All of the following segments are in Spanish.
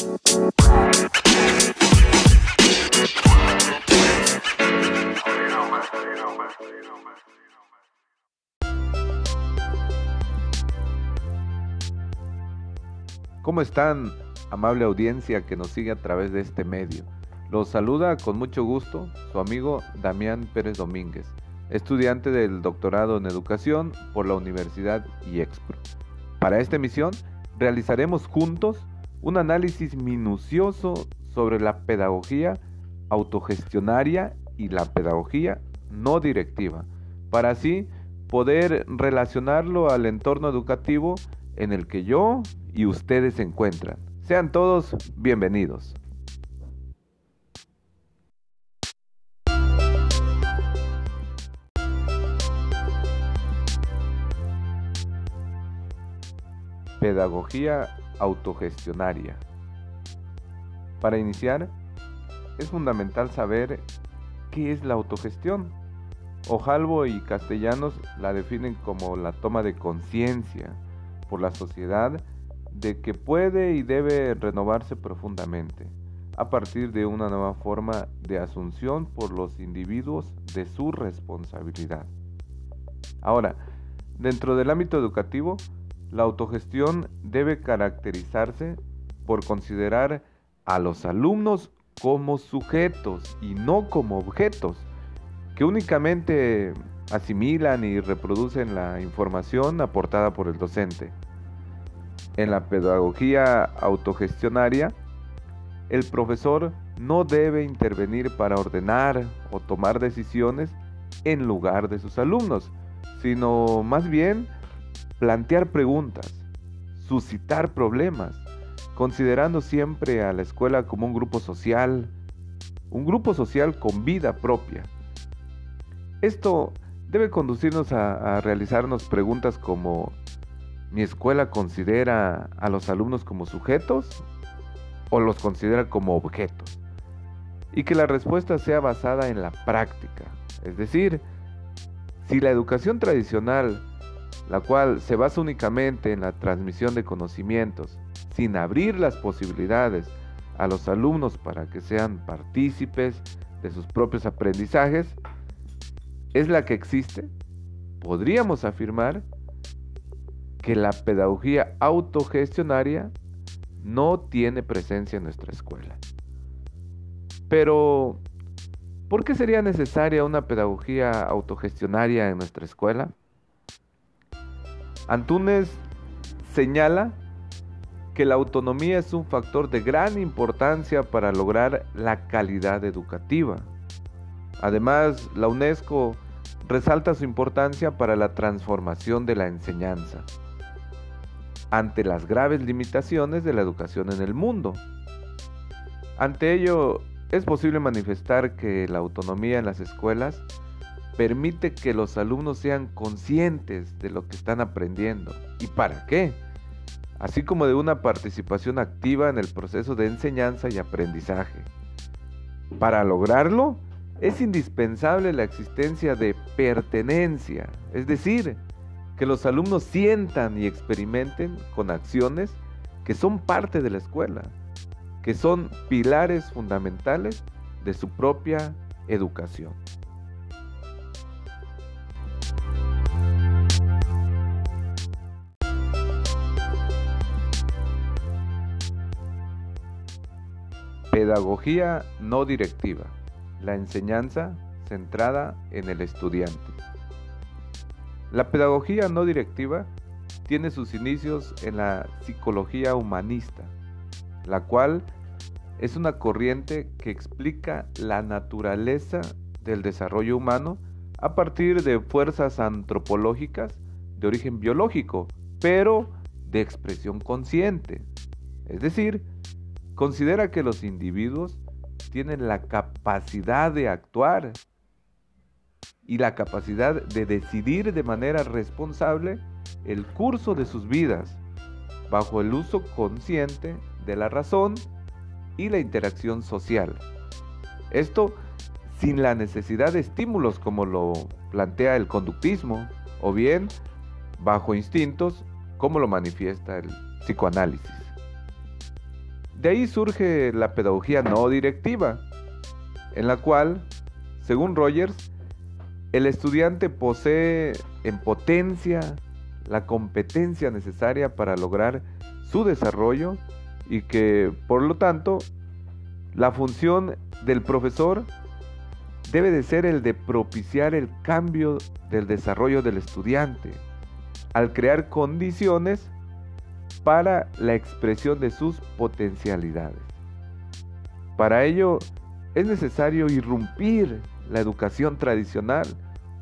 ¿Cómo están, amable audiencia que nos sigue a través de este medio? Los saluda con mucho gusto su amigo Damián Pérez Domínguez, estudiante del doctorado en educación por la Universidad IEXPRO. Para esta emisión realizaremos juntos un análisis minucioso sobre la pedagogía autogestionaria y la pedagogía no directiva, para así poder relacionarlo al entorno educativo en el que yo y ustedes se encuentran. Sean todos bienvenidos. Pedagogía autogestionaria. Para iniciar, es fundamental saber qué es la autogestión. Ojalvo y Castellanos la definen como la toma de conciencia por la sociedad de que puede y debe renovarse profundamente a partir de una nueva forma de asunción por los individuos de su responsabilidad. Ahora, dentro del ámbito educativo, la autogestión debe caracterizarse por considerar a los alumnos como sujetos y no como objetos, que únicamente asimilan y reproducen la información aportada por el docente. En la pedagogía autogestionaria, el profesor no debe intervenir para ordenar o tomar decisiones en lugar de sus alumnos, sino más bien plantear preguntas, suscitar problemas, considerando siempre a la escuela como un grupo social, un grupo social con vida propia. Esto debe conducirnos a, realizarnos preguntas como ¿Mi escuela considera a los alumnos como sujetos o los considera como objetos? Y que la respuesta sea basada en la práctica. Es decir, si la educación tradicional, la cual se basa únicamente en la transmisión de conocimientos, sin abrir las posibilidades a los alumnos para que sean partícipes de sus propios aprendizajes, es la que existe, podríamos afirmar que la pedagogía autogestionaria no tiene presencia en nuestra escuela. Pero, ¿por qué sería necesaria una pedagogía autogestionaria en nuestra escuela? Antunes señala que la autonomía es un factor de gran importancia para lograr la calidad educativa. Además, la UNESCO resalta su importancia para la transformación de la enseñanza ante las graves limitaciones de la educación en el mundo. Ante ello, es posible manifestar que la autonomía en las escuelas permite que los alumnos sean conscientes de lo que están aprendiendo y para qué, así como de una participación activa en el proceso de enseñanza y aprendizaje. Para lograrlo, es indispensable la existencia de pertenencia, es decir, que los alumnos sientan y experimenten con acciones que son parte de la escuela, que son pilares fundamentales de su propia educación. Pedagogía no directiva. La enseñanza centrada en el estudiante. La pedagogía no directiva tiene sus inicios en la psicología humanista, la cual es una corriente que explica la naturaleza del desarrollo humano a partir de fuerzas antropológicas de origen biológico, pero de expresión consciente. Es decir, considera que los individuos tienen la capacidad de actuar y la capacidad de decidir de manera responsable el curso de sus vidas, bajo el uso consciente de la razón y la interacción social. Esto sin la necesidad de estímulos como lo plantea el conductismo, o bien bajo instintos como lo manifiesta el psicoanálisis. De ahí surge la pedagogía no directiva, en la cual, según Rogers, el estudiante posee en potencia la competencia necesaria para lograr su desarrollo y que, por lo tanto, la función del profesor debe de ser el de propiciar el cambio del desarrollo del estudiante, al crear condiciones para la expresión de sus potencialidades. Para ello es necesario irrumpir la educación tradicional,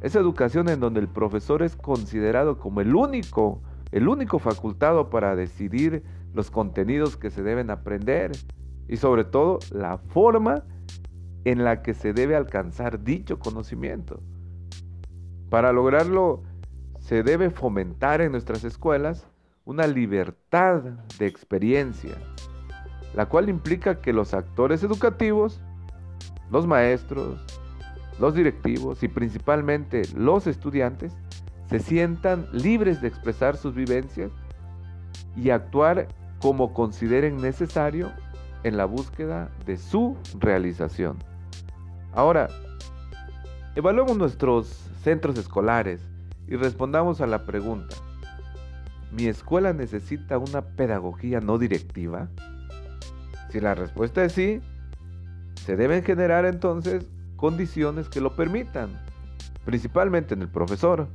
esa educación en donde el profesor es considerado como el único, el único facultado para decidir los contenidos que se deben aprender y sobre todo la forma en la que se debe alcanzar dicho conocimiento. Para lograrlo se debe fomentar en nuestras escuelas una libertad de experiencia, la cual implica que los actores educativos, los maestros, los directivos y principalmente los estudiantes se sientan libres de expresar sus vivencias y actuar como consideren necesario en la búsqueda de su realización. Ahora, evaluemos nuestros centros escolares y respondamos a la pregunta, ¿mi escuela necesita una pedagogía no directiva? Si la respuesta es sí, se deben generar entonces condiciones que lo permitan, principalmente en el profesor.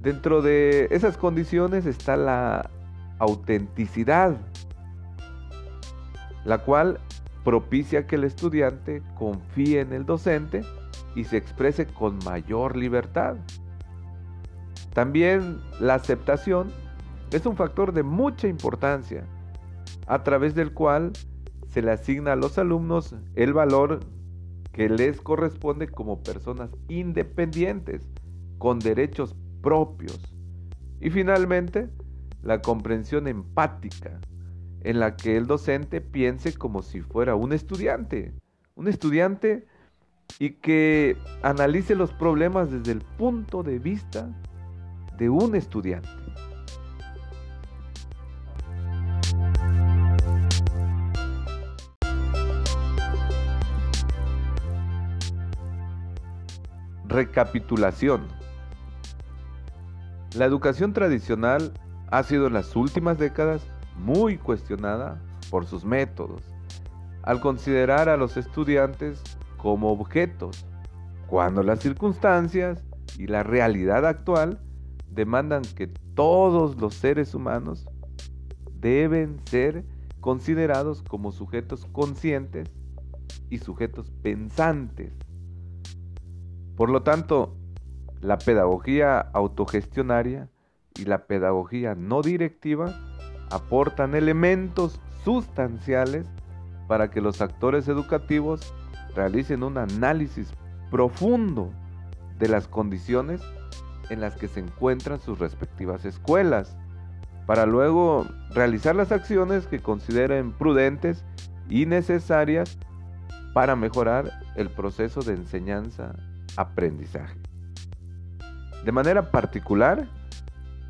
Dentro de esas condiciones está la autenticidad, la cual propicia que el estudiante confíe en el docente y se exprese con mayor libertad. También la aceptación es un factor de mucha importancia, a través del cual se le asigna a los alumnos el valor que les corresponde como personas independientes, con derechos propios. Y finalmente, la comprensión empática, en la que el docente piense como si fuera un estudiante, un estudiante y que analice los problemas desde el punto de vista de un estudiante. Recapitulación. La educación tradicional ha sido en las últimas décadas muy cuestionada por sus métodos, al considerar a los estudiantes como objetos, cuando las circunstancias y la realidad actual demandan que todos los seres humanos deben ser considerados como sujetos conscientes y sujetos pensantes. Por lo tanto, la pedagogía autogestionaria y la pedagogía no directiva aportan elementos sustanciales para que los actores educativos realicen un análisis profundo de las condiciones en las que se encuentran sus respectivas escuelas, para luego realizar las acciones que consideren prudentes y necesarias para mejorar el proceso de enseñanza-aprendizaje. De manera particular,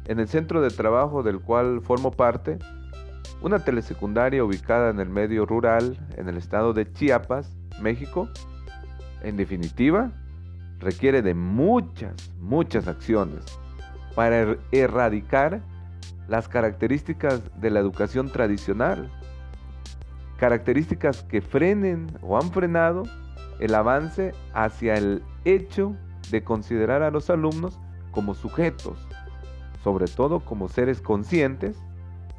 en el centro de trabajo del cual formo parte, una telesecundaria ubicada en el medio rural en el estado de Chiapas, México, en definitiva, requiere de muchas, muchas acciones para er-, erradicar las características de la educación tradicional, características que frenen o han frenado el avance hacia el hecho de considerar a los alumnos como sujetos, sobre todo como seres conscientes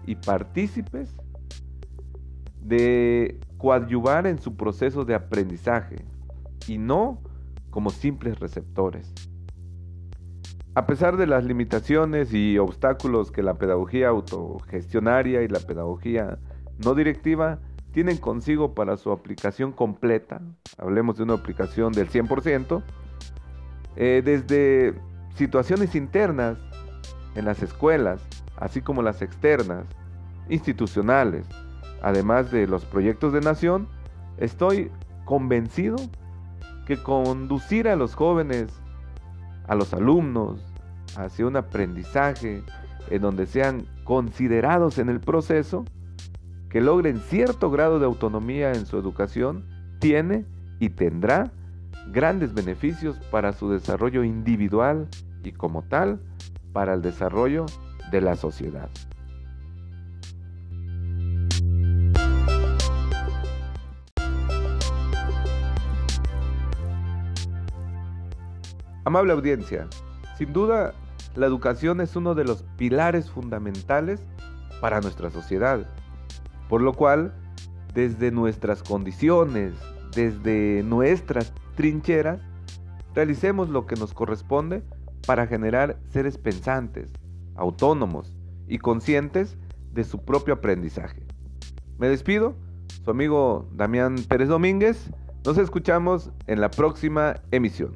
y partícipes de coadyuvar en su proceso de aprendizaje y no como simples receptores. A pesar de las limitaciones y obstáculos que la pedagogía autogestionaria y la pedagogía no directiva tienen consigo para su aplicación completa, hablemos de una aplicación del 100%, eh, desde situaciones internas en las escuelas, así como las externas, institucionales, además de los proyectos de nación, estoy convencido que conducir a los jóvenes, a los alumnos, hacia un aprendizaje en donde sean considerados en el proceso, que logren cierto grado de autonomía en su educación tiene y tendrá grandes beneficios para su desarrollo individual y como tal para el desarrollo de la sociedad. Amable audiencia, sin duda la educación es uno de los pilares fundamentales para nuestra sociedad, por lo cual desde nuestras condiciones, desde nuestras trincheras, realicemos lo que nos corresponde para generar seres pensantes, autónomos y conscientes de su propio aprendizaje. Me despido, su amigo Damián Pérez Domínguez, nos escuchamos en la próxima emisión.